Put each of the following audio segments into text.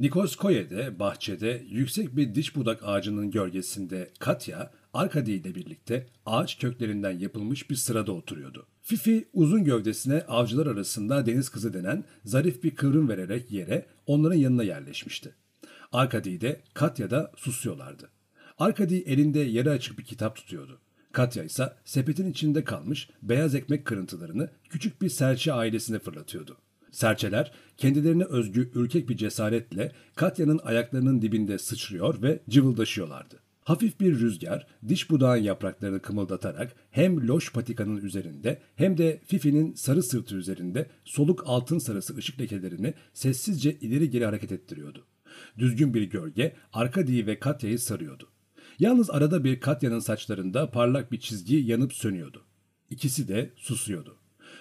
Nikoskoye'de, bahçede, yüksek bir diş budak ağacının gölgesinde Katya, Arkadi ile birlikte ağaç köklerinden yapılmış bir sırada oturuyordu. Fifi uzun gövdesine avcılar arasında deniz kızı denen zarif bir kıvrım vererek yere onların yanına yerleşmişti. Arkadi de Katya da susuyorlardı. Arkadi elinde yarı açık bir kitap tutuyordu. Katya ise sepetin içinde kalmış beyaz ekmek kırıntılarını küçük bir serçe ailesine fırlatıyordu. Serçeler kendilerine özgü ürkek bir cesaretle Katya'nın ayaklarının dibinde sıçrıyor ve cıvıldaşıyorlardı. Hafif bir rüzgar diş budağın yapraklarını kımıldatarak hem loş patikanın üzerinde hem de Fifi'nin sarı sırtı üzerinde soluk altın sarısı ışık lekelerini sessizce ileri geri hareket ettiriyordu. Düzgün bir gölge Arkadi'yi ve Katya'yı sarıyordu. Yalnız arada bir Katya'nın saçlarında parlak bir çizgi yanıp sönüyordu. İkisi de susuyordu.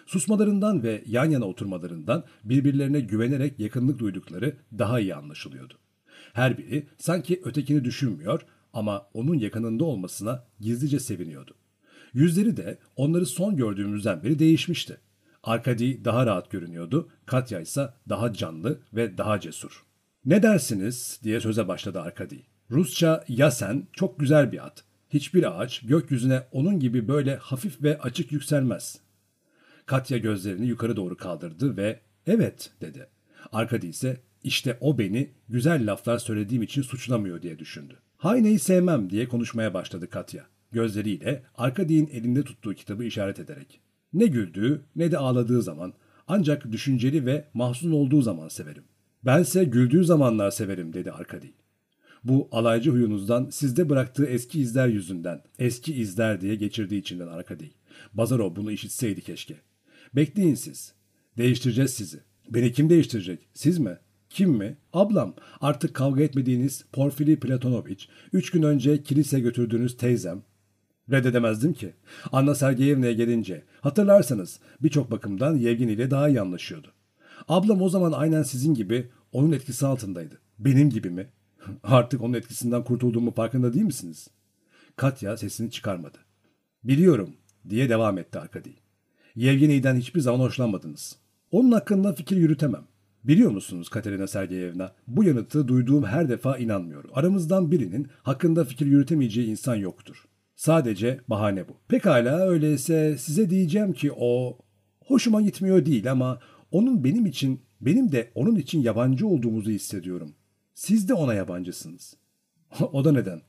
Susmalarından ve yan yana oturmalarından birbirlerine güvenerek yakınlık duydukları daha iyi anlaşılıyordu. Her biri sanki ötekini düşünmüyor ama onun yakınında olmasına gizlice seviniyordu. Yüzleri de onları son gördüğümüzden beri değişmişti. Arkadi daha rahat görünüyordu, Katya ise daha canlı ve daha cesur. Ne dersiniz diye söze başladı Arkadi. Rusça yasen çok güzel bir at. Hiçbir ağaç gökyüzüne onun gibi böyle hafif ve açık yükselmez. Katya gözlerini yukarı doğru kaldırdı ve evet dedi. Arkadi ise işte o beni güzel laflar söylediğim için suçlamıyor diye düşündü. Hayne'yi sevmem diye konuşmaya başladı Katya. Gözleriyle Arkadi'nin elinde tuttuğu kitabı işaret ederek. Ne güldüğü ne de ağladığı zaman ancak düşünceli ve mahzun olduğu zaman severim. Bense güldüğü zamanlar severim dedi Arkadi. Bu alaycı huyunuzdan sizde bıraktığı eski izler yüzünden, eski izler diye geçirdiği içinden Arkadi. Bazarov bunu işitseydi keşke. Bekleyin siz. Değiştireceğiz sizi. Beni kim değiştirecek? Siz mi? Kim mi? Ablam. Artık kavga etmediğiniz Porfiri Platonoviç. Üç gün önce kilise götürdüğünüz teyzem. Reddedemezdim ki. Anna Sergeyevna'ya gelince hatırlarsanız birçok bakımdan Yevgeni ile daha iyi anlaşıyordu. Ablam o zaman aynen sizin gibi onun etkisi altındaydı. Benim gibi mi? Artık onun etkisinden kurtulduğumu farkında değil misiniz? Katya sesini çıkarmadı. Biliyorum diye devam etti Arkadi. Yevgeni'den hiçbir zaman hoşlanmadınız. Onun hakkında fikir yürütemem. Biliyor musunuz Katerina Sergeyevna? Bu yanıtı duyduğum her defa inanmıyorum. Aramızdan birinin hakkında fikir yürütemeyeceği insan yoktur. Sadece bahane bu. Pekala öyleyse size diyeceğim ki o hoşuma gitmiyor değil ama onun benim için, benim de onun için yabancı olduğumuzu hissediyorum. Siz de ona yabancısınız. o da neden?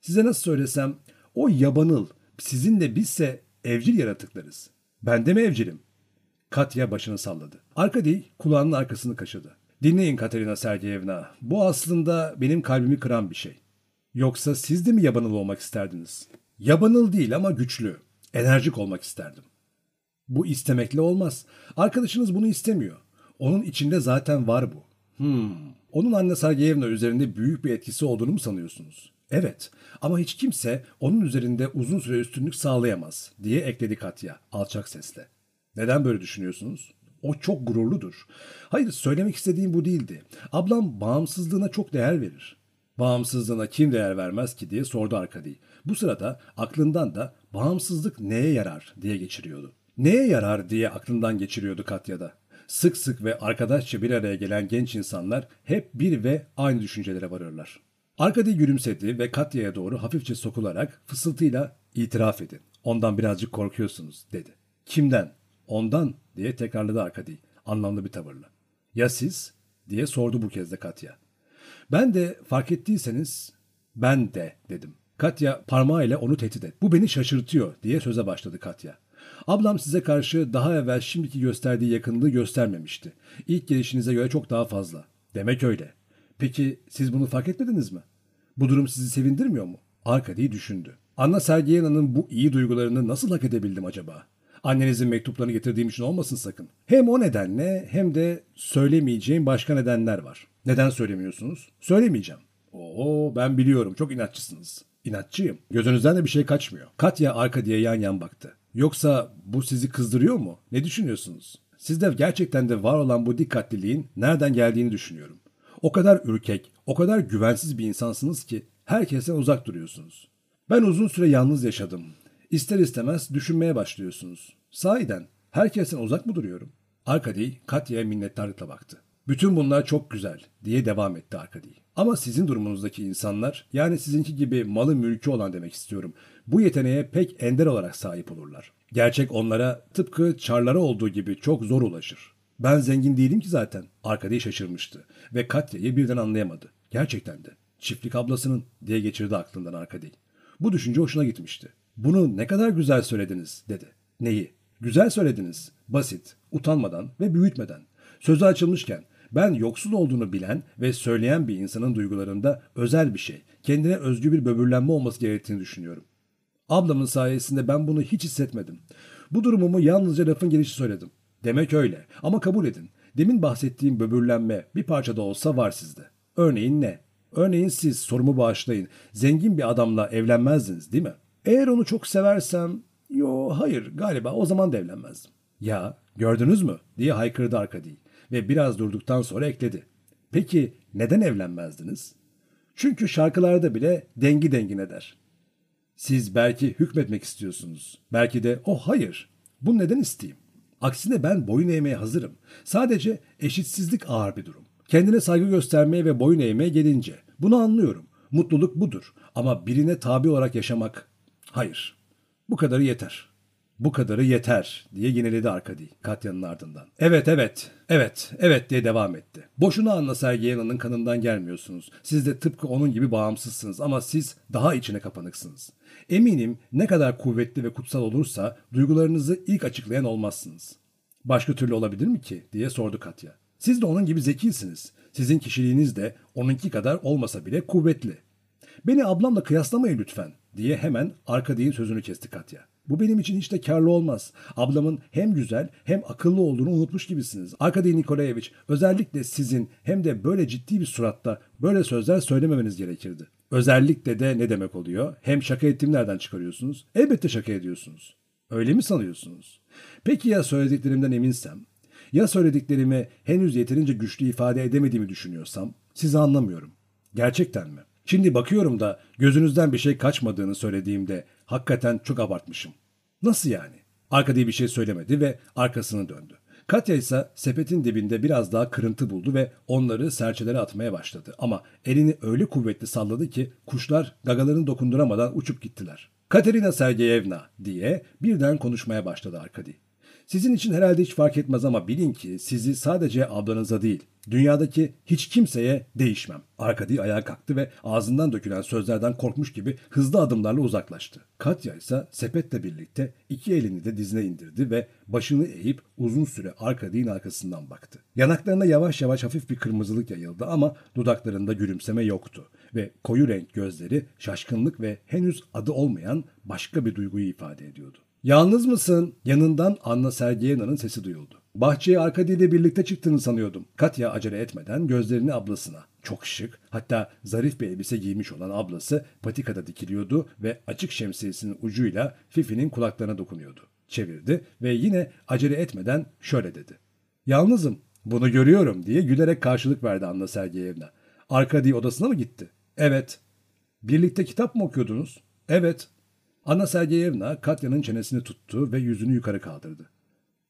Size nasıl söylesem o yabanıl, sizin de bizse evcil yaratıklarız. Ben de mi evcilim? Katya başını salladı. Arkadi kulağının arkasını kaşıdı. Dinleyin Katerina Sergeyevna. Bu aslında benim kalbimi kıran bir şey. Yoksa siz de mi yabanıl olmak isterdiniz? Yabanıl değil ama güçlü. Enerjik olmak isterdim. Bu istemekle olmaz. Arkadaşınız bunu istemiyor. Onun içinde zaten var bu. Hmm. Onun anne Sergeyevna üzerinde büyük bir etkisi olduğunu mu sanıyorsunuz? Evet ama hiç kimse onun üzerinde uzun süre üstünlük sağlayamaz diye ekledi Katya alçak sesle. Neden böyle düşünüyorsunuz? O çok gururludur. Hayır söylemek istediğim bu değildi. Ablam bağımsızlığına çok değer verir. Bağımsızlığına kim değer vermez ki diye sordu Arkadi. Bu sırada aklından da bağımsızlık neye yarar diye geçiriyordu. Neye yarar diye aklından geçiriyordu Katya'da. Sık sık ve arkadaşça bir araya gelen genç insanlar hep bir ve aynı düşüncelere varırlar. Arkadi gülümsedi ve Katya'ya doğru hafifçe sokularak fısıltıyla itiraf edin. Ondan birazcık korkuyorsunuz dedi. Kimden? Ondan diye tekrarladı Arkadi anlamlı bir tavırla. Ya siz? diye sordu bu kez de Katya. Ben de fark ettiyseniz ben de dedim. Katya parmağıyla onu tehdit et. Bu beni şaşırtıyor diye söze başladı Katya. Ablam size karşı daha evvel şimdiki gösterdiği yakınlığı göstermemişti. İlk gelişinize göre çok daha fazla. Demek öyle. Peki siz bunu fark etmediniz mi? Bu durum sizi sevindirmiyor mu? Arkadi düşündü. Anna Sergeyena'nın bu iyi duygularını nasıl hak edebildim acaba? Annenizin mektuplarını getirdiğim için olmasın sakın. Hem o nedenle hem de söylemeyeceğim başka nedenler var. Neden söylemiyorsunuz? Söylemeyeceğim. Oo ben biliyorum çok inatçısınız. İnatçıyım. Gözünüzden de bir şey kaçmıyor. Katya arka diye yan yan baktı. Yoksa bu sizi kızdırıyor mu? Ne düşünüyorsunuz? Sizde gerçekten de var olan bu dikkatliliğin nereden geldiğini düşünüyorum. O kadar ürkek, o kadar güvensiz bir insansınız ki herkesten uzak duruyorsunuz. Ben uzun süre yalnız yaşadım. İster istemez düşünmeye başlıyorsunuz. Sahiden herkesten uzak mı duruyorum? Arkady Katya'ya minnettarlıkla baktı. Bütün bunlar çok güzel diye devam etti Arkady. Ama sizin durumunuzdaki insanlar yani sizinki gibi malı mülkü olan demek istiyorum. Bu yeteneğe pek ender olarak sahip olurlar. Gerçek onlara tıpkı çarlara olduğu gibi çok zor ulaşır. Ben zengin değilim ki zaten. Arkady şaşırmıştı ve Katya'yı birden anlayamadı. Gerçekten de. Çiftlik ablasının diye geçirdi aklından Arkady. Bu düşünce hoşuna gitmişti. Bunu ne kadar güzel söylediniz dedi. Neyi? Güzel söylediniz. Basit, utanmadan ve büyütmeden. Sözü açılmışken ben yoksul olduğunu bilen ve söyleyen bir insanın duygularında özel bir şey, kendine özgü bir böbürlenme olması gerektiğini düşünüyorum. Ablamın sayesinde ben bunu hiç hissetmedim. Bu durumumu yalnızca lafın gelişi söyledim. Demek öyle ama kabul edin. Demin bahsettiğim böbürlenme bir parça da olsa var sizde. Örneğin ne? Örneğin siz sorumu bağışlayın. Zengin bir adamla evlenmezdiniz değil mi? Eğer onu çok seversem... Yo hayır galiba o zaman da evlenmezdim. Ya gördünüz mü diye haykırdı Arkady ve biraz durduktan sonra ekledi. Peki neden evlenmezdiniz? Çünkü şarkılarda bile dengi dengine der. Siz belki hükmetmek istiyorsunuz. Belki de o oh, hayır. Bu neden isteyeyim? Aksine ben boyun eğmeye hazırım. Sadece eşitsizlik ağır bir durum. Kendine saygı göstermeye ve boyun eğmeye gelince. Bunu anlıyorum. Mutluluk budur. Ama birine tabi olarak yaşamak... Hayır. Bu kadarı yeter. Bu kadarı yeter diye yineledi Arkady Katya'nın ardından. Evet evet, evet, evet diye devam etti. Boşuna Anna Sergeyena'nın kanından gelmiyorsunuz. Siz de tıpkı onun gibi bağımsızsınız ama siz daha içine kapanıksınız. Eminim ne kadar kuvvetli ve kutsal olursa duygularınızı ilk açıklayan olmazsınız. Başka türlü olabilir mi ki diye sordu Katya. Siz de onun gibi zekisiniz. Sizin kişiliğiniz de onunki kadar olmasa bile kuvvetli. Beni ablamla kıyaslamayın lütfen diye hemen Arkady'nin sözünü kesti Katya. Bu benim için hiç de karlı olmaz. Ablamın hem güzel hem akıllı olduğunu unutmuş gibisiniz. Arkady Nikolaevich özellikle sizin hem de böyle ciddi bir suratta böyle sözler söylememeniz gerekirdi. Özellikle de ne demek oluyor? Hem şaka ettiğimi nereden çıkarıyorsunuz? Elbette şaka ediyorsunuz. Öyle mi sanıyorsunuz? Peki ya söylediklerimden eminsem? Ya söylediklerimi henüz yeterince güçlü ifade edemediğimi düşünüyorsam? Sizi anlamıyorum. Gerçekten mi? Şimdi bakıyorum da gözünüzden bir şey kaçmadığını söylediğimde hakikaten çok abartmışım. Nasıl yani? Arkada bir şey söylemedi ve arkasını döndü. Katya ise sepetin dibinde biraz daha kırıntı buldu ve onları serçelere atmaya başladı. Ama elini öyle kuvvetli salladı ki kuşlar gagalarını dokunduramadan uçup gittiler. Katerina Sergeyevna diye birden konuşmaya başladı Arkady. Sizin için herhalde hiç fark etmez ama bilin ki sizi sadece ablanıza değil, dünyadaki hiç kimseye değişmem. Arkadi ayağa kalktı ve ağzından dökülen sözlerden korkmuş gibi hızlı adımlarla uzaklaştı. Katya ise sepetle birlikte iki elini de dizine indirdi ve başını eğip uzun süre Arkadi'nin arkasından baktı. Yanaklarına yavaş yavaş hafif bir kırmızılık yayıldı ama dudaklarında gülümseme yoktu ve koyu renk gözleri şaşkınlık ve henüz adı olmayan başka bir duyguyu ifade ediyordu. Yalnız mısın? Yanından Anna Sergeyena'nın sesi duyuldu. Bahçeye Arkady ile birlikte çıktığını sanıyordum. Katya acele etmeden gözlerini ablasına. Çok şık, hatta zarif bir elbise giymiş olan ablası patikada dikiliyordu ve açık şemsiyesinin ucuyla Fifi'nin kulaklarına dokunuyordu. Çevirdi ve yine acele etmeden şöyle dedi. Yalnızım, bunu görüyorum diye gülerek karşılık verdi Anna Sergeyevna. Arkady odasına mı gitti? Evet. Birlikte kitap mı okuyordunuz? Evet. Anna Sergeyevna Katya'nın çenesini tuttu ve yüzünü yukarı kaldırdı.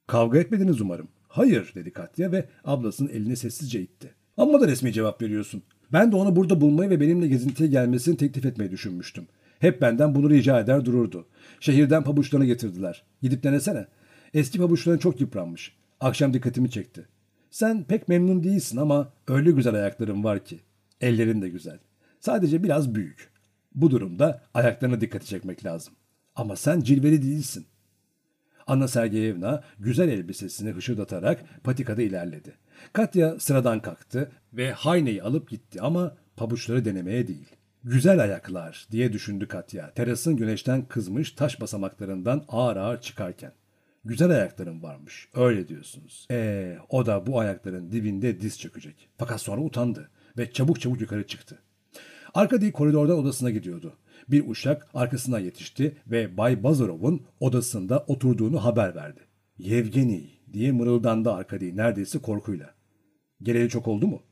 Kavga etmediniz umarım. Hayır dedi Katya ve ablasının elini sessizce itti. Amma da resmi cevap veriyorsun. Ben de onu burada bulmayı ve benimle gezintiye gelmesini teklif etmeyi düşünmüştüm. Hep benden bunu rica eder dururdu. Şehirden pabuçlarını getirdiler. Gidip denesene. Eski pabuçların çok yıpranmış. Akşam dikkatimi çekti. Sen pek memnun değilsin ama öyle güzel ayakların var ki. Ellerin de güzel. Sadece biraz büyük. Bu durumda ayaklarına dikkati çekmek lazım. Ama sen cilveli değilsin. Anna Sergeyevna güzel elbisesini hışırdatarak patikada ilerledi. Katya sıradan kalktı ve Hayne'yi alıp gitti ama pabuçları denemeye değil. Güzel ayaklar diye düşündü Katya. Terasın güneşten kızmış taş basamaklarından ağır ağır çıkarken. Güzel ayaklarım varmış. Öyle diyorsunuz. Ee, o da bu ayakların dibinde diz çökecek. Fakat sonra utandı ve çabuk çabuk yukarı çıktı. Arkady koridordan odasına gidiyordu. Bir uşak arkasına yetişti ve Bay Bazarov'un odasında oturduğunu haber verdi. Yevgeni diye mırıldandı Arkady neredeyse korkuyla. Geleli çok oldu mu?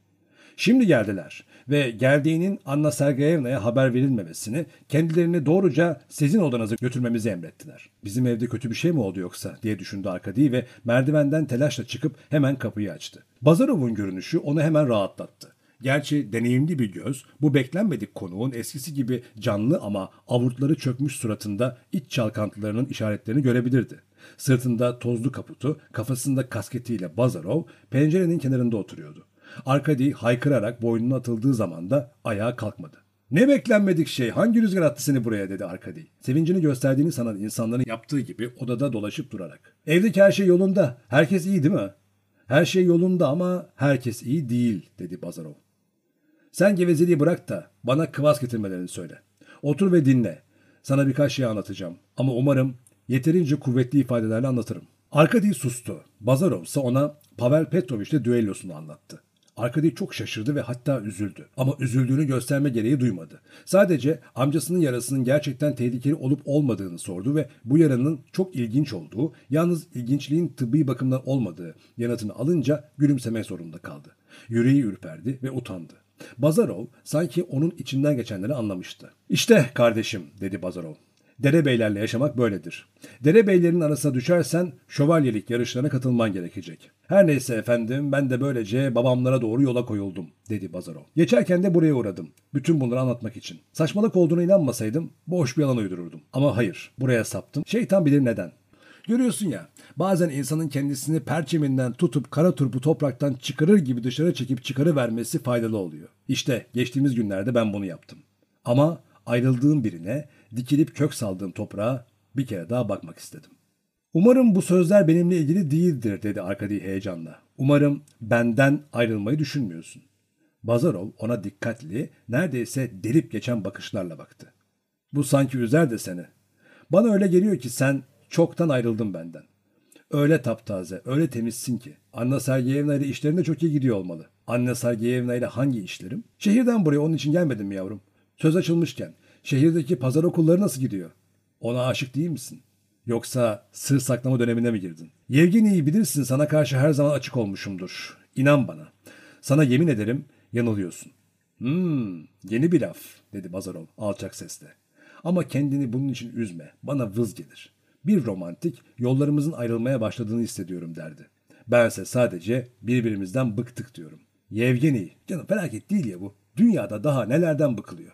Şimdi geldiler ve geldiğinin Anna Sergeyevna'ya haber verilmemesini, kendilerini doğruca sizin odanıza götürmemizi emrettiler. Bizim evde kötü bir şey mi oldu yoksa diye düşündü Arkady ve merdivenden telaşla çıkıp hemen kapıyı açtı. Bazarov'un görünüşü onu hemen rahatlattı. Gerçi deneyimli bir göz bu beklenmedik konuğun eskisi gibi canlı ama avurtları çökmüş suratında iç çalkantılarının işaretlerini görebilirdi. Sırtında tozlu kaputu, kafasında kasketiyle Bazarov pencerenin kenarında oturuyordu. Arkady haykırarak boynuna atıldığı zaman da ayağa kalkmadı. Ne beklenmedik şey, hangi rüzgar attı seni buraya dedi Arkady. Sevincini gösterdiğini sanan insanların yaptığı gibi odada dolaşıp durarak. Evdeki her şey yolunda, herkes iyi değil mi? Her şey yolunda ama herkes iyi değil dedi Bazarov. Sen gevezeliği bırak da bana kıvas getirmelerini söyle. Otur ve dinle. Sana birkaç şey anlatacağım ama umarım yeterince kuvvetli ifadelerle anlatırım. Arkady sustu. Bazarov ise ona Pavel Petrovich'le düellosunu anlattı. Arkady çok şaşırdı ve hatta üzüldü. Ama üzüldüğünü gösterme gereği duymadı. Sadece amcasının yarasının gerçekten tehlikeli olup olmadığını sordu ve bu yaranın çok ilginç olduğu, yalnız ilginçliğin tıbbi bakımdan olmadığı yanıtını alınca gülümsemek zorunda kaldı. Yüreği ürperdi ve utandı. Bazarov sanki onun içinden geçenleri anlamıştı. İşte kardeşim dedi Bazarov. Derebeylerle yaşamak böyledir. Derebeylerin arasına düşersen şövalyelik yarışlarına katılman gerekecek. Her neyse efendim ben de böylece babamlara doğru yola koyuldum dedi Bazarov. Geçerken de buraya uğradım. Bütün bunları anlatmak için. Saçmalık olduğuna inanmasaydım boş bir yalan uydururdum. Ama hayır buraya saptım. Şeytan bilir neden. Görüyorsun ya bazen insanın kendisini perçeminden tutup kara turpu topraktan çıkarır gibi dışarı çekip çıkarı vermesi faydalı oluyor. İşte geçtiğimiz günlerde ben bunu yaptım. Ama ayrıldığım birine dikilip kök saldığım toprağa bir kere daha bakmak istedim. Umarım bu sözler benimle ilgili değildir dedi Arkady heyecanla. Umarım benden ayrılmayı düşünmüyorsun. Bazarov ona dikkatli, neredeyse delip geçen bakışlarla baktı. Bu sanki üzer de seni. Bana öyle geliyor ki sen çoktan ayrıldın benden. Öyle taptaze, öyle temizsin ki. Anna Sergeyevna ile işlerinde çok iyi gidiyor olmalı. Anna Sergeyevna ile hangi işlerim? Şehirden buraya onun için gelmedim mi yavrum? Söz açılmışken şehirdeki pazar okulları nasıl gidiyor? Ona aşık değil misin? Yoksa sır saklama dönemine mi girdin? Yevgeni'yi bilirsin sana karşı her zaman açık olmuşumdur. İnan bana. Sana yemin ederim yanılıyorsun. Hmm, yeni bir laf dedi Bazarov alçak sesle. Ama kendini bunun için üzme. Bana vız gelir. Bir romantik yollarımızın ayrılmaya başladığını hissediyorum derdi. Bense sadece birbirimizden bıktık diyorum. Yevgeni, canım felaket değil ya bu. Dünyada daha nelerden bıkılıyor.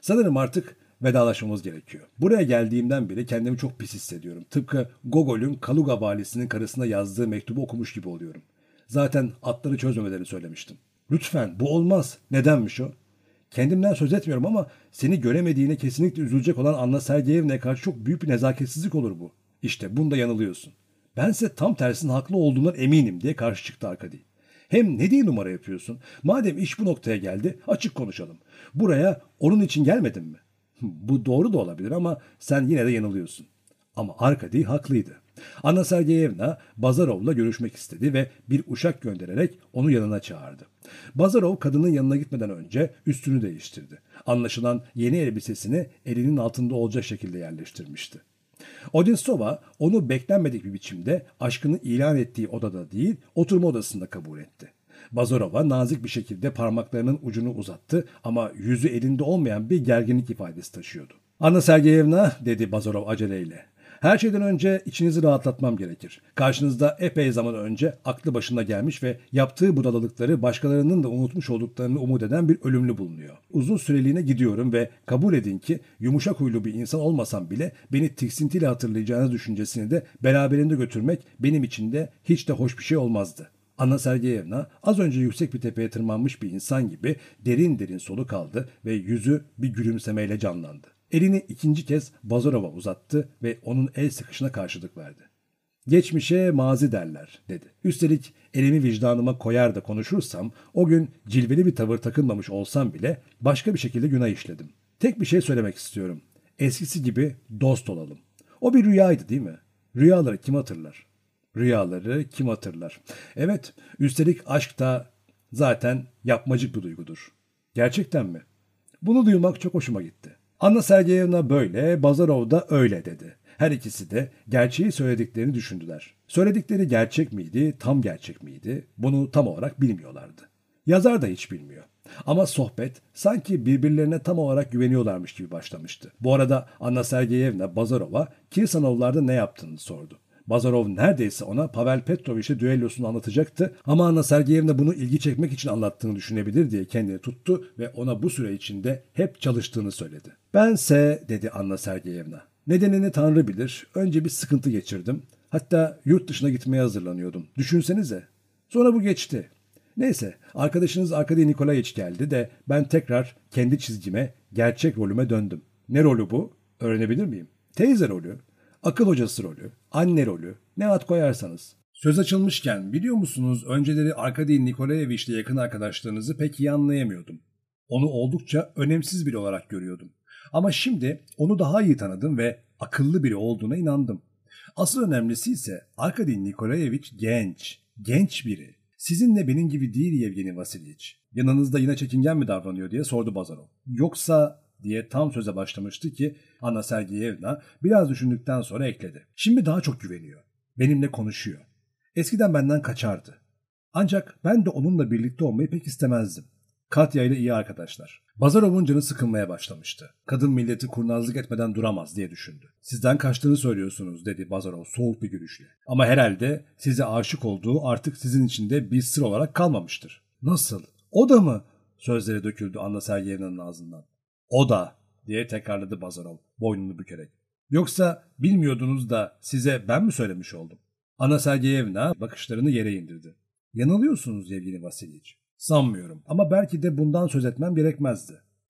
Sanırım artık vedalaşmamız gerekiyor. Buraya geldiğimden beri kendimi çok pis hissediyorum. Tıpkı Gogol'ün Kaluga valisinin karısına yazdığı mektubu okumuş gibi oluyorum. Zaten atları çözmemelerini söylemiştim. Lütfen bu olmaz. Nedenmiş o? Kendimden söz etmiyorum ama seni göremediğine kesinlikle üzülecek olan Anna Sergeyevna'ya karşı çok büyük bir nezaketsizlik olur bu. İşte bunda yanılıyorsun. Bense tam tersinin haklı olduğundan eminim diye karşı çıktı Arkady. Hem ne diye numara yapıyorsun? Madem iş bu noktaya geldi açık konuşalım. Buraya onun için gelmedin mi? Bu doğru da olabilir ama sen yine de yanılıyorsun. Ama Arkady haklıydı. Anna Sergeyevna Bazarov'la görüşmek istedi ve bir uşak göndererek onu yanına çağırdı. Bazarov kadının yanına gitmeden önce üstünü değiştirdi. Anlaşılan yeni elbisesini elinin altında olacak şekilde yerleştirmişti. Odinsova onu beklenmedik bir biçimde aşkını ilan ettiği odada değil oturma odasında kabul etti. Bazarova nazik bir şekilde parmaklarının ucunu uzattı ama yüzü elinde olmayan bir gerginlik ifadesi taşıyordu. Anna Sergeyevna dedi Bazarov aceleyle. Her şeyden önce içinizi rahatlatmam gerekir. Karşınızda epey zaman önce aklı başına gelmiş ve yaptığı budalalıkları başkalarının da unutmuş olduklarını umut eden bir ölümlü bulunuyor. Uzun süreliğine gidiyorum ve kabul edin ki yumuşak huylu bir insan olmasam bile beni tiksintiyle hatırlayacağınız düşüncesini de beraberinde götürmek benim için de hiç de hoş bir şey olmazdı. Anna Sergeyevna az önce yüksek bir tepeye tırmanmış bir insan gibi derin derin soluk aldı ve yüzü bir gülümsemeyle canlandı. Elini ikinci kez Bazarov'a uzattı ve onun el sıkışına karşılık verdi. Geçmişe mazi derler dedi. Üstelik elimi vicdanıma koyar da konuşursam o gün cilveli bir tavır takılmamış olsam bile başka bir şekilde günah işledim. Tek bir şey söylemek istiyorum. Eskisi gibi dost olalım. O bir rüyaydı değil mi? Rüyaları kim hatırlar? Rüyaları kim hatırlar? Evet, üstelik aşk da zaten yapmacık bir duygudur. Gerçekten mi? Bunu duymak çok hoşuma gitti. Anna Sergeyevna böyle, Bazarov da öyle dedi. Her ikisi de gerçeği söylediklerini düşündüler. Söyledikleri gerçek miydi, tam gerçek miydi? Bunu tam olarak bilmiyorlardı. Yazar da hiç bilmiyor. Ama sohbet sanki birbirlerine tam olarak güveniyorlarmış gibi başlamıştı. Bu arada Anna Sergeyevna Bazarov'a Kirsanovlarda ne yaptığını sordu. Bazarov neredeyse ona Pavel Petrovich'le düellosunu anlatacaktı ama Anna Sergeyevna bunu ilgi çekmek için anlattığını düşünebilir diye kendini tuttu ve ona bu süre içinde hep çalıştığını söyledi. Bense dedi Anna Sergeyevna. Nedenini Tanrı bilir. Önce bir sıkıntı geçirdim. Hatta yurt dışına gitmeye hazırlanıyordum. Düşünsenize. Sonra bu geçti. Neyse arkadaşınız Arkady Nikolaevich geldi de ben tekrar kendi çizgime, gerçek rolüme döndüm. Ne rolü bu? Öğrenebilir miyim? Teyze rolü, akıl hocası rolü, anne rolü, ne ad koyarsanız. Söz açılmışken biliyor musunuz önceleri Arkady Nikolaevich ile yakın arkadaşlarınızı pek iyi anlayamıyordum. Onu oldukça önemsiz biri olarak görüyordum. Ama şimdi onu daha iyi tanıdım ve akıllı biri olduğuna inandım. Asıl önemlisi ise Arkady Nikolaevich genç, genç biri. Sizinle benim gibi değil Yevgeni Vasilyevich. Yanınızda yine çekingen mi davranıyor diye sordu Bazarov. Yoksa diye tam söze başlamıştı ki Anna Sergeyevna biraz düşündükten sonra ekledi. Şimdi daha çok güveniyor. Benimle konuşuyor. Eskiden benden kaçardı. Ancak ben de onunla birlikte olmayı pek istemezdim. Katya ile iyi arkadaşlar. Bazarov'un canı sıkılmaya başlamıştı. Kadın milleti kurnazlık etmeden duramaz diye düşündü. Sizden kaçtığını söylüyorsunuz dedi Bazarov soğuk bir gülüşle. Ama herhalde size aşık olduğu artık sizin içinde bir sır olarak kalmamıştır. Nasıl? O da mı? Sözleri döküldü Anna Sergeyevna'nın ağzından. O da diye tekrarladı Bazarov boynunu bükerek. Yoksa bilmiyordunuz da size ben mi söylemiş oldum? Anna Sergeyevna bakışlarını yere indirdi. Yanılıyorsunuz Yevgeni Vasilyevich. Sanmıyorum ama belki de bundan söz etmem gerekmezdi.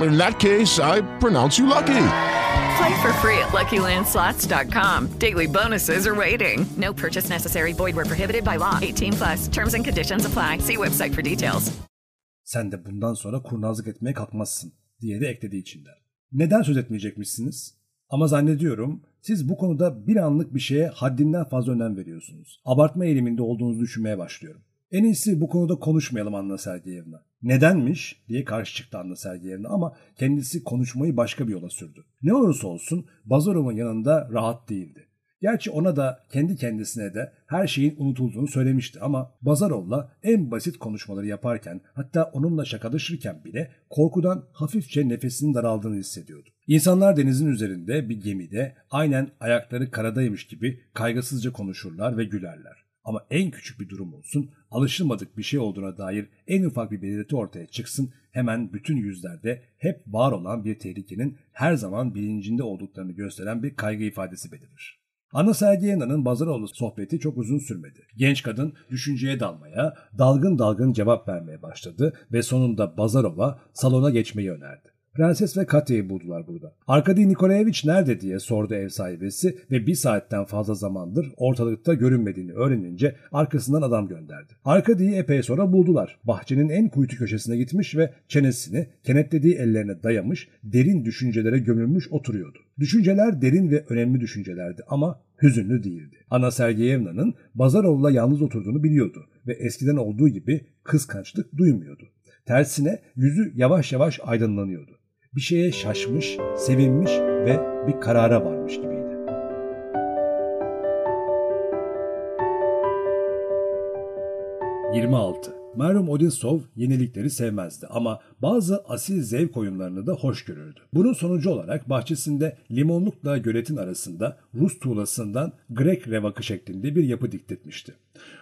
in that case, I pronounce you lucky. Play for free at LuckyLandSlots.com. Daily bonuses are waiting. No purchase necessary. Void were prohibited by law. 18 plus. Terms and conditions apply. See website for details. Sen de bundan sonra kurnazlık etmeye kalkmazsın diye de ekledi içinden. Neden söz etmeyecekmişsiniz? Ama zannediyorum siz bu konuda bir anlık bir şeye haddinden fazla önem veriyorsunuz. Abartma eğiliminde olduğunuzu düşünmeye başlıyorum. En iyisi bu konuda konuşmayalım Anna Sergeyevna. Nedenmiş diye karşı çıktı Anna Sergeyevna ama kendisi konuşmayı başka bir yola sürdü. Ne olursa olsun Bazarov'un yanında rahat değildi. Gerçi ona da kendi kendisine de her şeyin unutulduğunu söylemişti ama Bazarov'la en basit konuşmaları yaparken hatta onunla şakalaşırken bile korkudan hafifçe nefesinin daraldığını hissediyordu. İnsanlar denizin üzerinde bir gemide aynen ayakları karadaymış gibi kaygısızca konuşurlar ve gülerler. Ama en küçük bir durum olsun, alışılmadık bir şey olduğuna dair en ufak bir belirti ortaya çıksın, hemen bütün yüzlerde hep var olan bir tehlikenin her zaman bilincinde olduklarını gösteren bir kaygı ifadesi belirir. Anna Sergeyevna'nın Bazaroğlu sohbeti çok uzun sürmedi. Genç kadın düşünceye dalmaya, dalgın dalgın cevap vermeye başladı ve sonunda Bazarova salona geçmeyi önerdi. Prenses ve Katya'yı buldular burada. Arkady Nikolaevich nerede diye sordu ev sahibesi ve bir saatten fazla zamandır ortalıkta görünmediğini öğrenince arkasından adam gönderdi. Arkady'yi epey sonra buldular. Bahçenin en kuytu köşesine gitmiş ve çenesini kenetlediği ellerine dayamış, derin düşüncelere gömülmüş oturuyordu. Düşünceler derin ve önemli düşüncelerdi ama hüzünlü değildi. Ana Sergeyevna'nın Bazarov'la yalnız oturduğunu biliyordu ve eskiden olduğu gibi kıskançlık duymuyordu. Tersine yüzü yavaş yavaş aydınlanıyordu bir şeye şaşmış, sevinmiş, ve bir karara varmış gibiydi. ...26. Merhum Odinsov yenilikleri sevmezdi ama bazı asil zevk oyunlarını da hoş görürdü. Bunun sonucu olarak bahçesinde limonlukla göletin arasında Rus tuğlasından Grek revakı şeklinde bir yapı diktetmişti.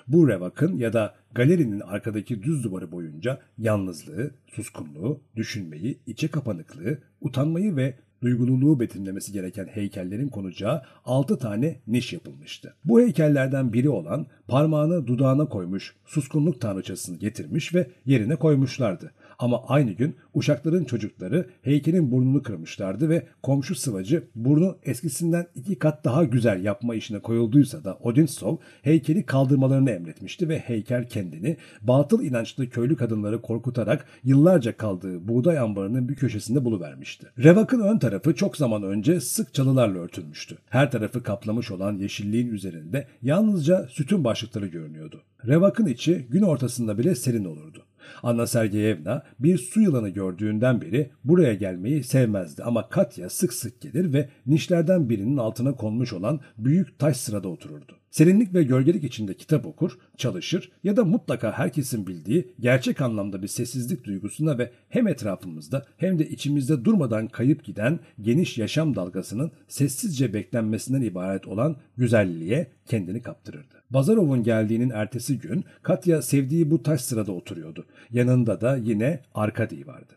Bu revakın ya da galerinin arkadaki düz duvarı boyunca yalnızlığı, suskunluğu, düşünmeyi, içe kapanıklığı, utanmayı ve duygululuğu betimlemesi gereken heykellerin konacağı 6 tane niş yapılmıştı. Bu heykellerden biri olan parmağını dudağına koymuş suskunluk tanrıçasını getirmiş ve yerine koymuşlardı. Ama aynı gün uşakların çocukları heykelin burnunu kırmışlardı ve komşu sıvacı burnu eskisinden iki kat daha güzel yapma işine koyulduysa da Odinsov heykeli kaldırmalarını emretmişti ve heykel kendini batıl inançlı köylü kadınları korkutarak yıllarca kaldığı buğday ambarının bir köşesinde buluvermişti. Revak'ın ön tarafı çok zaman önce sık çalılarla örtülmüştü. Her tarafı kaplamış olan yeşilliğin üzerinde yalnızca sütun başlıkları görünüyordu. Revak'ın içi gün ortasında bile serin olurdu. Anna Sergeyevna bir su yılanı gördüğünden beri buraya gelmeyi sevmezdi ama Katya sık sık gelir ve nişlerden birinin altına konmuş olan büyük taş sırada otururdu. Serinlik ve gölgelik içinde kitap okur, çalışır ya da mutlaka herkesin bildiği gerçek anlamda bir sessizlik duygusuna ve hem etrafımızda hem de içimizde durmadan kayıp giden geniş yaşam dalgasının sessizce beklenmesinden ibaret olan güzelliğe kendini kaptırırdı. Bazarov'un geldiğinin ertesi gün Katya sevdiği bu taş sırada oturuyordu. Yanında da yine Arkady vardı.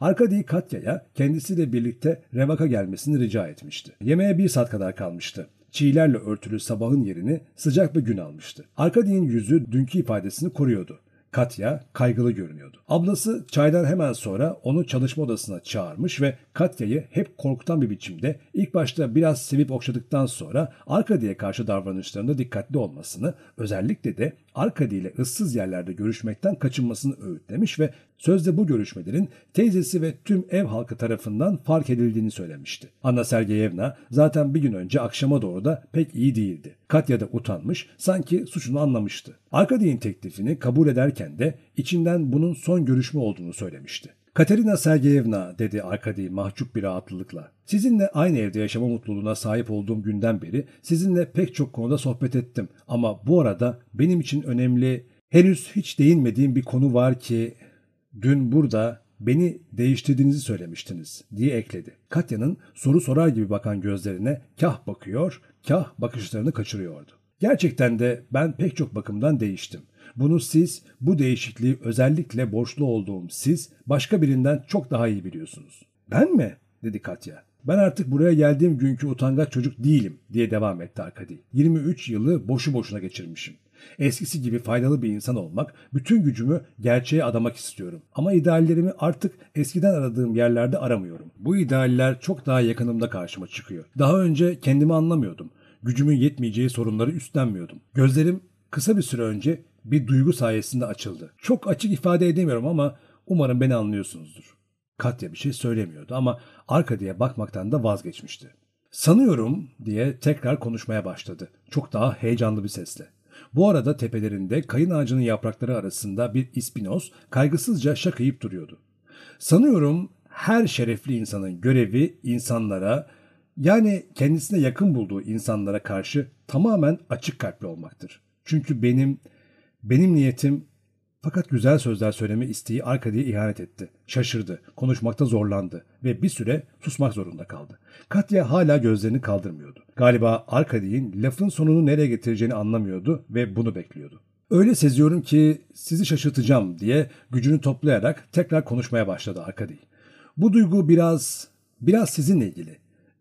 Arkady Katya'ya kendisiyle birlikte Revak'a gelmesini rica etmişti. Yemeğe bir saat kadar kalmıştı çiğlerle örtülü sabahın yerini sıcak bir gün almıştı. Arkady'nin yüzü dünkü ifadesini koruyordu. Katya kaygılı görünüyordu. Ablası çaydan hemen sonra onu çalışma odasına çağırmış ve Katya'yı hep korkutan bir biçimde ilk başta biraz sevip okşadıktan sonra Arkadi'ye karşı davranışlarında dikkatli olmasını, özellikle de Arkadi ile ıssız yerlerde görüşmekten kaçınmasını öğütlemiş ve sözde bu görüşmelerin teyzesi ve tüm ev halkı tarafından fark edildiğini söylemişti. Anna Sergeyevna zaten bir gün önce akşama doğru da pek iyi değildi. Katya da utanmış, sanki suçunu anlamıştı. Arkadi'nin teklifini kabul ederken de içinden bunun son görüşme olduğunu söylemişti. Katerina Sergeyevna dedi Arkady mahcup bir rahatlılıkla. Sizinle aynı evde yaşama mutluluğuna sahip olduğum günden beri sizinle pek çok konuda sohbet ettim. Ama bu arada benim için önemli, henüz hiç değinmediğim bir konu var ki dün burada beni değiştirdiğinizi söylemiştiniz diye ekledi. Katya'nın soru sorar gibi bakan gözlerine kah bakıyor, kah bakışlarını kaçırıyordu. Gerçekten de ben pek çok bakımdan değiştim. Bunu siz, bu değişikliği özellikle borçlu olduğum siz başka birinden çok daha iyi biliyorsunuz. Ben mi? dedi Katya. Ben artık buraya geldiğim günkü utangaç çocuk değilim diye devam etti Arkady. 23 yılı boşu boşuna geçirmişim. Eskisi gibi faydalı bir insan olmak, bütün gücümü gerçeğe adamak istiyorum. Ama ideallerimi artık eskiden aradığım yerlerde aramıyorum. Bu idealler çok daha yakınımda karşıma çıkıyor. Daha önce kendimi anlamıyordum. Gücümün yetmeyeceği sorunları üstlenmiyordum. Gözlerim kısa bir süre önce bir duygu sayesinde açıldı. Çok açık ifade edemiyorum ama umarım beni anlıyorsunuzdur. Katya bir şey söylemiyordu ama Arkadi'ye bakmaktan da vazgeçmişti. Sanıyorum diye tekrar konuşmaya başladı. Çok daha heyecanlı bir sesle. Bu arada tepelerinde kayın ağacının yaprakları arasında bir ispinoz kaygısızca şakayıp duruyordu. Sanıyorum her şerefli insanın görevi insanlara yani kendisine yakın bulduğu insanlara karşı tamamen açık kalpli olmaktır. Çünkü benim benim niyetim fakat güzel sözler söyleme isteği Arkadi'ye ihanet etti. Şaşırdı, konuşmakta zorlandı ve bir süre susmak zorunda kaldı. Katya hala gözlerini kaldırmıyordu. Galiba Arkadi'nin lafın sonunu nereye getireceğini anlamıyordu ve bunu bekliyordu. Öyle seziyorum ki sizi şaşırtacağım diye gücünü toplayarak tekrar konuşmaya başladı Arkadi. Bu duygu biraz, biraz sizinle ilgili.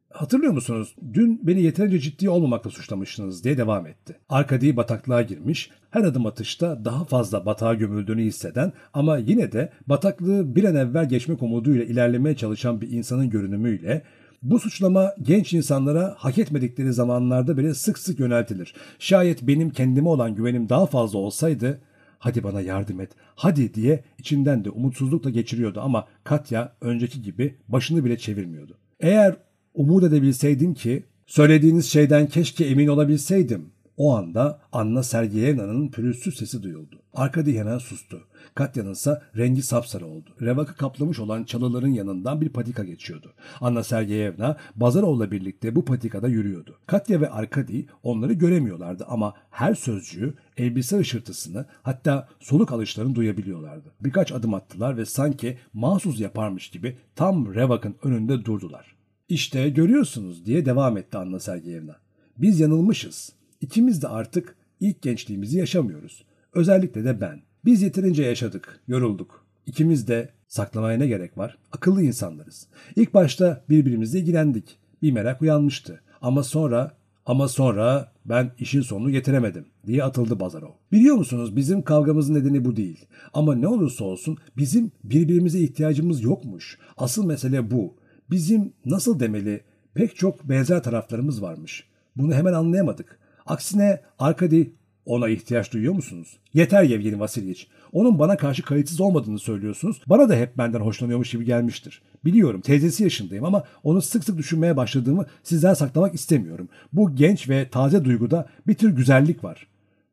Hatırlıyor musunuz? Dün beni yeterince ciddi olmamakla suçlamıştınız diye devam etti. Arkadi bataklığa girmiş, her adım atışta daha fazla batağa gömüldüğünü hisseden ama yine de bataklığı bir an evvel geçmek umuduyla ilerlemeye çalışan bir insanın görünümüyle bu suçlama genç insanlara hak etmedikleri zamanlarda bile sık sık yöneltilir. Şayet benim kendime olan güvenim daha fazla olsaydı hadi bana yardım et, hadi diye içinden de umutsuzlukla geçiriyordu ama Katya önceki gibi başını bile çevirmiyordu. Eğer umut edebilseydim ki söylediğiniz şeyden keşke emin olabilseydim. O anda Anna Sergeyevna'nın pürüzsüz sesi duyuldu. Arkady hemen sustu. Katya'nın ise rengi sapsarı oldu. Revakı kaplamış olan çalıların yanından bir patika geçiyordu. Anna Sergeyevna Bazarov'la birlikte bu patikada yürüyordu. Katya ve Arkady onları göremiyorlardı ama her sözcüğü, elbise ışırtısını hatta soluk alışlarını duyabiliyorlardı. Birkaç adım attılar ve sanki mahsus yaparmış gibi tam Revak'ın önünde durdular. İşte görüyorsunuz diye devam etti Anna Sergeyevna. Biz yanılmışız. İkimiz de artık ilk gençliğimizi yaşamıyoruz. Özellikle de ben. Biz yeterince yaşadık, yorulduk. İkimiz de saklamaya ne gerek var? Akıllı insanlarız. İlk başta birbirimizle ilgilendik. Bir merak uyanmıştı. Ama sonra, ama sonra ben işin sonunu getiremedim diye atıldı Bazarov. Biliyor musunuz bizim kavgamızın nedeni bu değil. Ama ne olursa olsun bizim birbirimize ihtiyacımız yokmuş. Asıl mesele bu. Bizim nasıl demeli pek çok benzer taraflarımız varmış. Bunu hemen anlayamadık. Aksine Arkady ona ihtiyaç duyuyor musunuz? Yeter Yevgeni Vasiliç. Onun bana karşı kayıtsız olmadığını söylüyorsunuz. Bana da hep benden hoşlanıyormuş gibi gelmiştir. Biliyorum teyzesi yaşındayım ama onu sık sık düşünmeye başladığımı sizden saklamak istemiyorum. Bu genç ve taze duyguda bir tür güzellik var.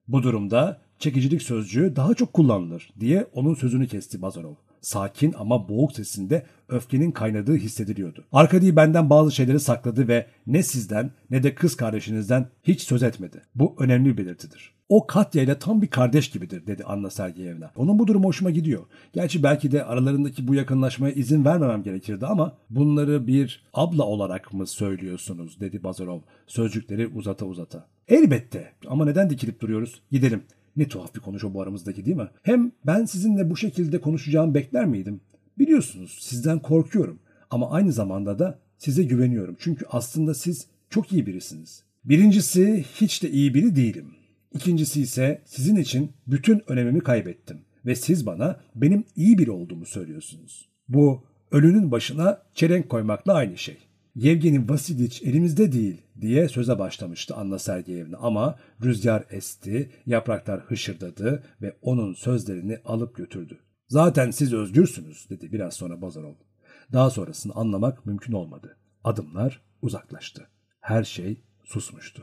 Bu durumda çekicilik sözcüğü daha çok kullanılır diye onun sözünü kesti Bazarov. Sakin ama boğuk sesinde öfkenin kaynadığı hissediliyordu. Arkady benden bazı şeyleri sakladı ve ne sizden ne de kız kardeşinizden hiç söz etmedi. Bu önemli bir belirtidir. O Katya ile tam bir kardeş gibidir dedi Anna Sergeyevna. Onun bu durum hoşuma gidiyor. Gerçi belki de aralarındaki bu yakınlaşmaya izin vermemem gerekirdi ama bunları bir abla olarak mı söylüyorsunuz dedi Bazarov sözcükleri uzata uzata. Elbette ama neden dikilip duruyoruz? Gidelim. Ne tuhaf bir konuşma bu aramızdaki değil mi? Hem ben sizinle bu şekilde konuşacağımı bekler miydim? Biliyorsunuz sizden korkuyorum ama aynı zamanda da size güveniyorum. Çünkü aslında siz çok iyi birisiniz. Birincisi hiç de iyi biri değilim. İkincisi ise sizin için bütün önemimi kaybettim ve siz bana benim iyi biri olduğumu söylüyorsunuz. Bu ölünün başına çelenk koymakla aynı şey. Yevgeni Vasiliç elimizde değil diye söze başlamıştı Anna Sergeyevna ama rüzgar esti, yapraklar hışırdadı ve onun sözlerini alıp götürdü. Zaten siz özgürsünüz dedi biraz sonra Bazarov. Daha sonrasını anlamak mümkün olmadı. Adımlar uzaklaştı. Her şey susmuştu.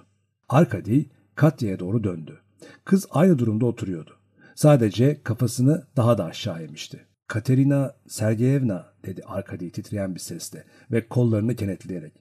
Arkady Katya'ya doğru döndü. Kız aynı durumda oturuyordu. Sadece kafasını daha da aşağı emişti. Katerina Sergeyevna dedi Arkady titreyen bir sesle ve kollarını kenetleyerek.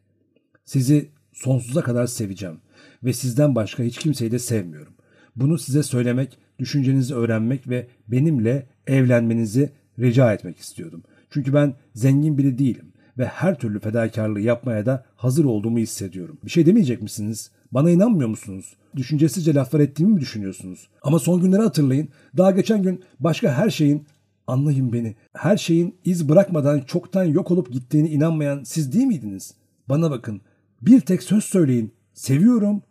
Sizi sonsuza kadar seveceğim ve sizden başka hiç kimseyi de sevmiyorum. Bunu size söylemek, düşüncenizi öğrenmek ve benimle evlenmenizi rica etmek istiyordum. Çünkü ben zengin biri değilim ve her türlü fedakarlığı yapmaya da hazır olduğumu hissediyorum. Bir şey demeyecek misiniz? Bana inanmıyor musunuz? Düşüncesizce laflar ettiğimi mi düşünüyorsunuz? Ama son günleri hatırlayın. Daha geçen gün başka her şeyin Anlayın beni. Her şeyin iz bırakmadan çoktan yok olup gittiğini inanmayan siz değil miydiniz? Bana bakın. Bir tek söz söyleyin. Seviyorum.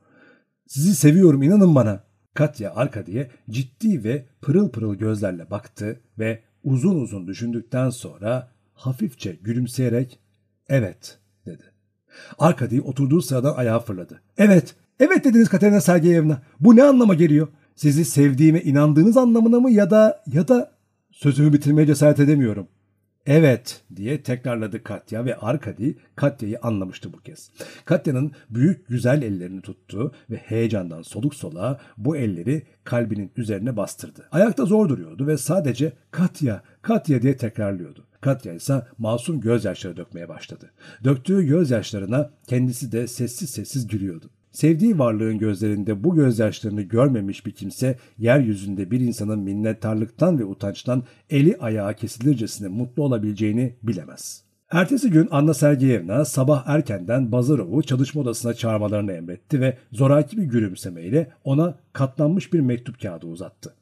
Sizi seviyorum inanın bana. Katya Arkadi'ye ciddi ve pırıl pırıl gözlerle baktı ve uzun uzun düşündükten sonra hafifçe gülümseyerek evet dedi. Arkadi oturduğu sıradan ayağa fırladı. Evet, evet dediniz Katerina Sergeyevna. Bu ne anlama geliyor? Sizi sevdiğime inandığınız anlamına mı ya da ya da Sözümü bitirmeye cesaret edemiyorum. Evet diye tekrarladı Katya ve Arkadi Katya'yı anlamıştı bu kez. Katya'nın büyük güzel ellerini tuttu ve heyecandan soluk soluğa bu elleri kalbinin üzerine bastırdı. Ayakta zor duruyordu ve sadece Katya, Katya diye tekrarlıyordu. Katya ise masum gözyaşları dökmeye başladı. Döktüğü gözyaşlarına kendisi de sessiz sessiz gülüyordu. Sevdiği varlığın gözlerinde bu gözyaşlarını görmemiş bir kimse yeryüzünde bir insanın minnettarlıktan ve utançtan eli ayağı kesilircesine mutlu olabileceğini bilemez. Ertesi gün Anna Sergeyevna sabah erkenden Bazarov'u çalışma odasına çağırmalarını emretti ve zoraki bir gülümsemeyle ona katlanmış bir mektup kağıdı uzattı.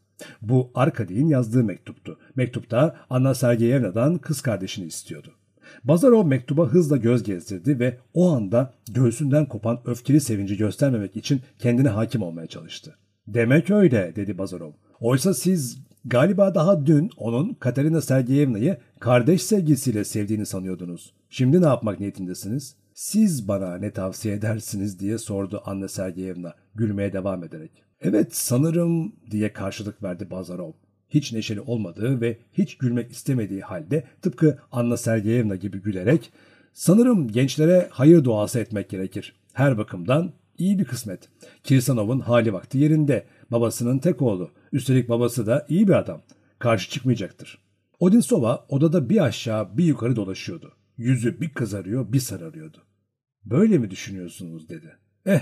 Bu Arkadiy'in yazdığı mektuptu. Mektupta Anna Sergeyevna'dan kız kardeşini istiyordu. Bazarov mektuba hızla göz gezdirdi ve o anda göğsünden kopan öfkeli sevinci göstermemek için kendine hakim olmaya çalıştı. Demek öyle dedi Bazarov. Oysa siz galiba daha dün onun Katerina Sergeyevna'yı kardeş sevgisiyle sevdiğini sanıyordunuz. Şimdi ne yapmak niyetindesiniz? Siz bana ne tavsiye edersiniz diye sordu Anna Sergeyevna gülmeye devam ederek. Evet sanırım diye karşılık verdi Bazarov hiç neşeli olmadığı ve hiç gülmek istemediği halde tıpkı Anna Sergeyevna gibi gülerek sanırım gençlere hayır duası etmek gerekir. Her bakımdan iyi bir kısmet. Kirsanov'un hali vakti yerinde. Babasının tek oğlu. Üstelik babası da iyi bir adam. Karşı çıkmayacaktır. Odinsova odada bir aşağı bir yukarı dolaşıyordu. Yüzü bir kızarıyor bir sararıyordu. Böyle mi düşünüyorsunuz dedi. Eh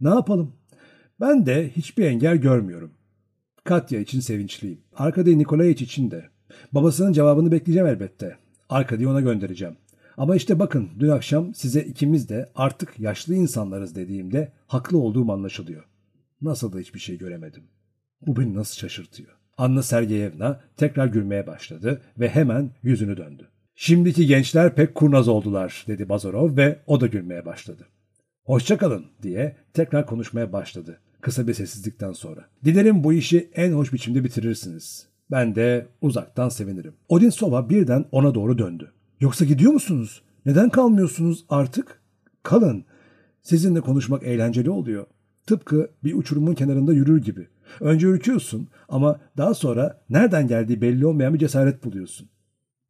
ne yapalım? Ben de hiçbir engel görmüyorum. Katya için sevinçliyim. Arkady Nikolaevich için de. Babasının cevabını bekleyeceğim elbette. Arkadayı ona göndereceğim. Ama işte bakın dün akşam size ikimiz de artık yaşlı insanlarız dediğimde haklı olduğum anlaşılıyor. Nasıl da hiçbir şey göremedim. Bu beni nasıl şaşırtıyor. Anna Sergeyevna tekrar gülmeye başladı ve hemen yüzünü döndü. Şimdiki gençler pek kurnaz oldular dedi Bazarov ve o da gülmeye başladı. Hoşçakalın diye tekrar konuşmaya başladı kısa bir sessizlikten sonra. Dilerim bu işi en hoş biçimde bitirirsiniz. Ben de uzaktan sevinirim. Odinsova birden ona doğru döndü. Yoksa gidiyor musunuz? Neden kalmıyorsunuz artık? Kalın. Sizinle konuşmak eğlenceli oluyor. Tıpkı bir uçurumun kenarında yürür gibi. Önce ürküyorsun ama daha sonra nereden geldiği belli olmayan bir cesaret buluyorsun.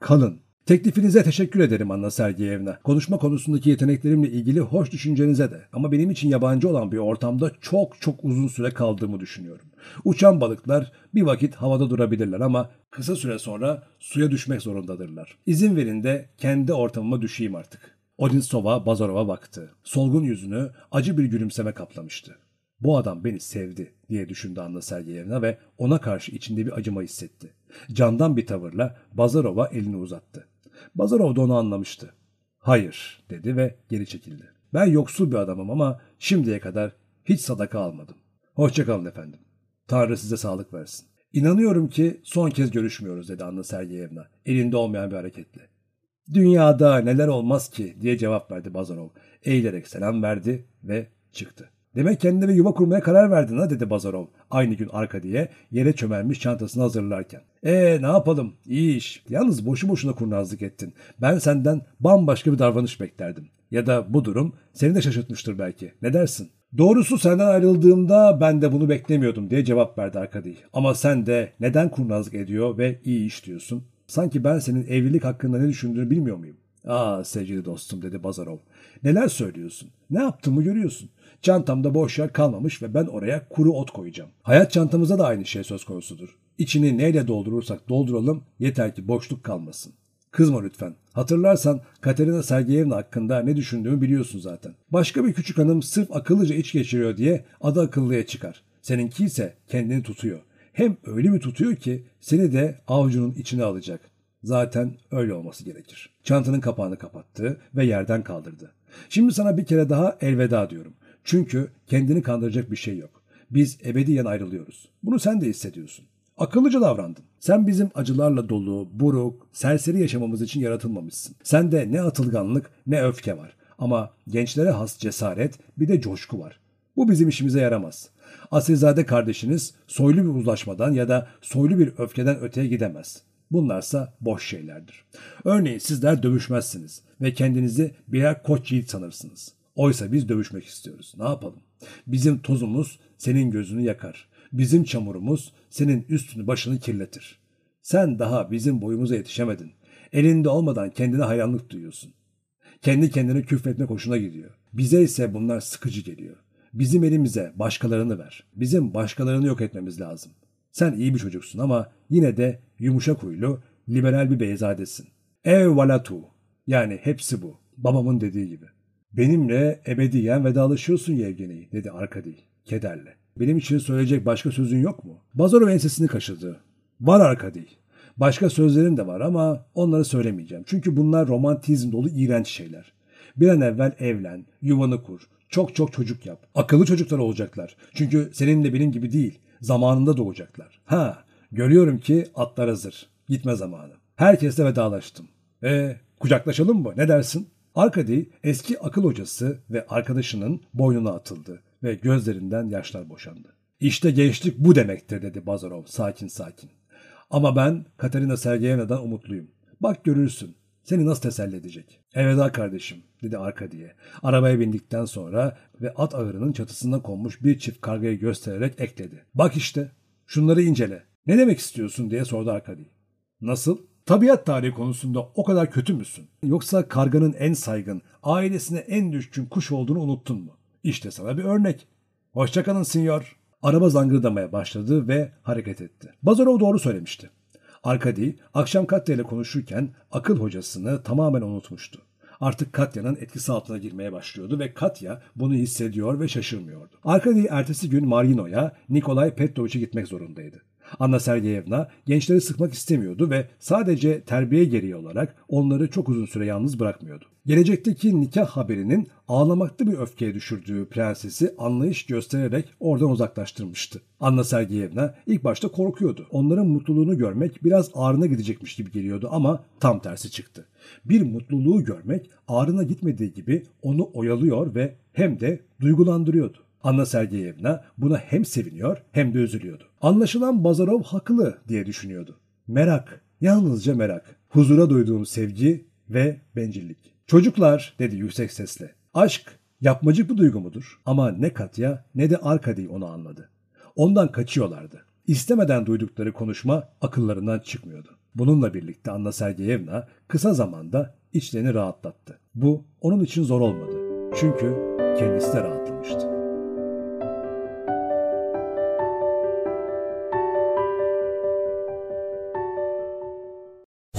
Kalın. Teklifinize teşekkür ederim Anna Sergeyevna. Konuşma konusundaki yeteneklerimle ilgili hoş düşüncenize de. Ama benim için yabancı olan bir ortamda çok çok uzun süre kaldığımı düşünüyorum. Uçan balıklar bir vakit havada durabilirler ama kısa süre sonra suya düşmek zorundadırlar. İzin verin de kendi ortamıma düşeyim artık. Odinsova Bazarov'a baktı. Solgun yüzünü acı bir gülümseme kaplamıştı. Bu adam beni sevdi diye düşündü Anna Sergeyevna ve ona karşı içinde bir acıma hissetti. Candan bir tavırla Bazarov'a elini uzattı. Bazarov da onu anlamıştı. Hayır dedi ve geri çekildi. Ben yoksul bir adamım ama şimdiye kadar hiç sadaka almadım. Hoşçakalın efendim. Tanrı size sağlık versin. İnanıyorum ki son kez görüşmüyoruz dedi Anna Sergeyevna elinde olmayan bir hareketle. Dünyada neler olmaz ki diye cevap verdi Bazarov. Eğilerek selam verdi ve çıktı. Demek kendine bir yuva kurmaya karar verdin ha dedi Bazarov. Aynı gün arka diye yere çömelmiş çantasını hazırlarken. E ne yapalım iyi iş. Yalnız boşu boşuna kurnazlık ettin. Ben senden bambaşka bir davranış beklerdim. Ya da bu durum seni de şaşırtmıştır belki. Ne dersin? Doğrusu senden ayrıldığımda ben de bunu beklemiyordum diye cevap verdi Arkadi. Ama sen de neden kurnazlık ediyor ve iyi iş diyorsun? Sanki ben senin evlilik hakkında ne düşündüğünü bilmiyor muyum? Aa sevgili dostum dedi Bazarov. Neler söylüyorsun? Ne yaptığımı görüyorsun. Çantamda boş yer kalmamış ve ben oraya kuru ot koyacağım. Hayat çantamıza da aynı şey söz konusudur. İçini neyle doldurursak dolduralım yeter ki boşluk kalmasın. Kızma lütfen. Hatırlarsan Katerina Sergeyevna hakkında ne düşündüğümü biliyorsun zaten. Başka bir küçük hanım sırf akıllıca iç geçiriyor diye adı akıllıya çıkar. Seninki ise kendini tutuyor. Hem öyle bir tutuyor ki seni de avcunun içine alacak. Zaten öyle olması gerekir. Çantanın kapağını kapattı ve yerden kaldırdı. Şimdi sana bir kere daha elveda diyorum. Çünkü kendini kandıracak bir şey yok. Biz ebediyen ayrılıyoruz. Bunu sen de hissediyorsun. Akıllıca davrandın. Sen bizim acılarla dolu, buruk, serseri yaşamamız için yaratılmamışsın. Sende ne atılganlık ne öfke var. Ama gençlere has cesaret bir de coşku var. Bu bizim işimize yaramaz. Asilzade kardeşiniz soylu bir uzlaşmadan ya da soylu bir öfkeden öteye gidemez. Bunlarsa boş şeylerdir. Örneğin sizler dövüşmezsiniz ve kendinizi birer koç yiğit sanırsınız. Oysa biz dövüşmek istiyoruz. Ne yapalım? Bizim tozumuz senin gözünü yakar. Bizim çamurumuz senin üstünü başını kirletir. Sen daha bizim boyumuza yetişemedin. Elinde olmadan kendine hayranlık duyuyorsun. Kendi kendine küfretmek hoşuna gidiyor. Bize ise bunlar sıkıcı geliyor. Bizim elimize başkalarını ver. Bizim başkalarını yok etmemiz lazım. Sen iyi bir çocuksun ama yine de yumuşak huylu, liberal bir beyzadesin. Ev valatu. Yani hepsi bu. Babamın dediği gibi. Benimle ebediyen vedalaşıyorsun Yevgeni dedi Arkady kederle. Benim için söyleyecek başka sözün yok mu? Bazarov ensesini kaşıdı. Var Arkady. Başka sözlerim de var ama onları söylemeyeceğim. Çünkü bunlar romantizm dolu iğrenç şeyler. Bir an evvel evlen, yuvanı kur, çok çok çocuk yap. Akıllı çocuklar olacaklar. Çünkü senin de benim gibi değil. Zamanında doğacaklar. Ha, görüyorum ki atlar hazır. Gitme zamanı. Herkesle vedalaştım. E kucaklaşalım mı? Ne dersin? Arkady eski akıl hocası ve arkadaşının boynuna atıldı ve gözlerinden yaşlar boşandı. İşte gençlik bu demektir dedi Bazarov sakin sakin. Ama ben Katerina Sergeyevna'dan umutluyum. Bak görürsün. Seni nasıl teselli edecek? Elveda kardeşim dedi Arkadi'ye. Arabaya bindikten sonra ve at ağırının çatısına konmuş bir çift kargayı göstererek ekledi. Bak işte şunları incele. Ne demek istiyorsun diye sordu Arkadi. Nasıl? Tabiat tarihi konusunda o kadar kötü müsün? Yoksa karganın en saygın, ailesine en düşkün kuş olduğunu unuttun mu? İşte sana bir örnek. Hoşçakalın sinyor. Araba zangırdamaya başladı ve hareket etti. Bazarov doğru söylemişti. Arkady akşam Katya ile konuşurken akıl hocasını tamamen unutmuştu. Artık Katya'nın etkisi altına girmeye başlıyordu ve Katya bunu hissediyor ve şaşırmıyordu. Arkady ertesi gün Marino'ya Nikolay Petrovic'e gitmek zorundaydı. Anna Sergeyevna gençleri sıkmak istemiyordu ve sadece terbiye gereği olarak onları çok uzun süre yalnız bırakmıyordu. Gelecekteki nikah haberinin ağlamaklı bir öfkeye düşürdüğü prensesi anlayış göstererek oradan uzaklaştırmıştı. Anna Sergeyevna ilk başta korkuyordu. Onların mutluluğunu görmek biraz ağrına gidecekmiş gibi geliyordu ama tam tersi çıktı. Bir mutluluğu görmek ağrına gitmediği gibi onu oyalıyor ve hem de duygulandırıyordu. Anna Sergeyevna buna hem seviniyor hem de üzülüyordu. Anlaşılan Bazarov haklı diye düşünüyordu. Merak, yalnızca merak. Huzura duyduğum sevgi ve bencillik. Çocuklar dedi yüksek sesle. Aşk yapmacık bir duygu mudur? Ama ne Katya ne de Arkady onu anladı. Ondan kaçıyorlardı. İstemeden duydukları konuşma akıllarından çıkmıyordu. Bununla birlikte Anna Sergeyevna kısa zamanda içlerini rahatlattı. Bu onun için zor olmadı. Çünkü kendisi de rahatlamıştı.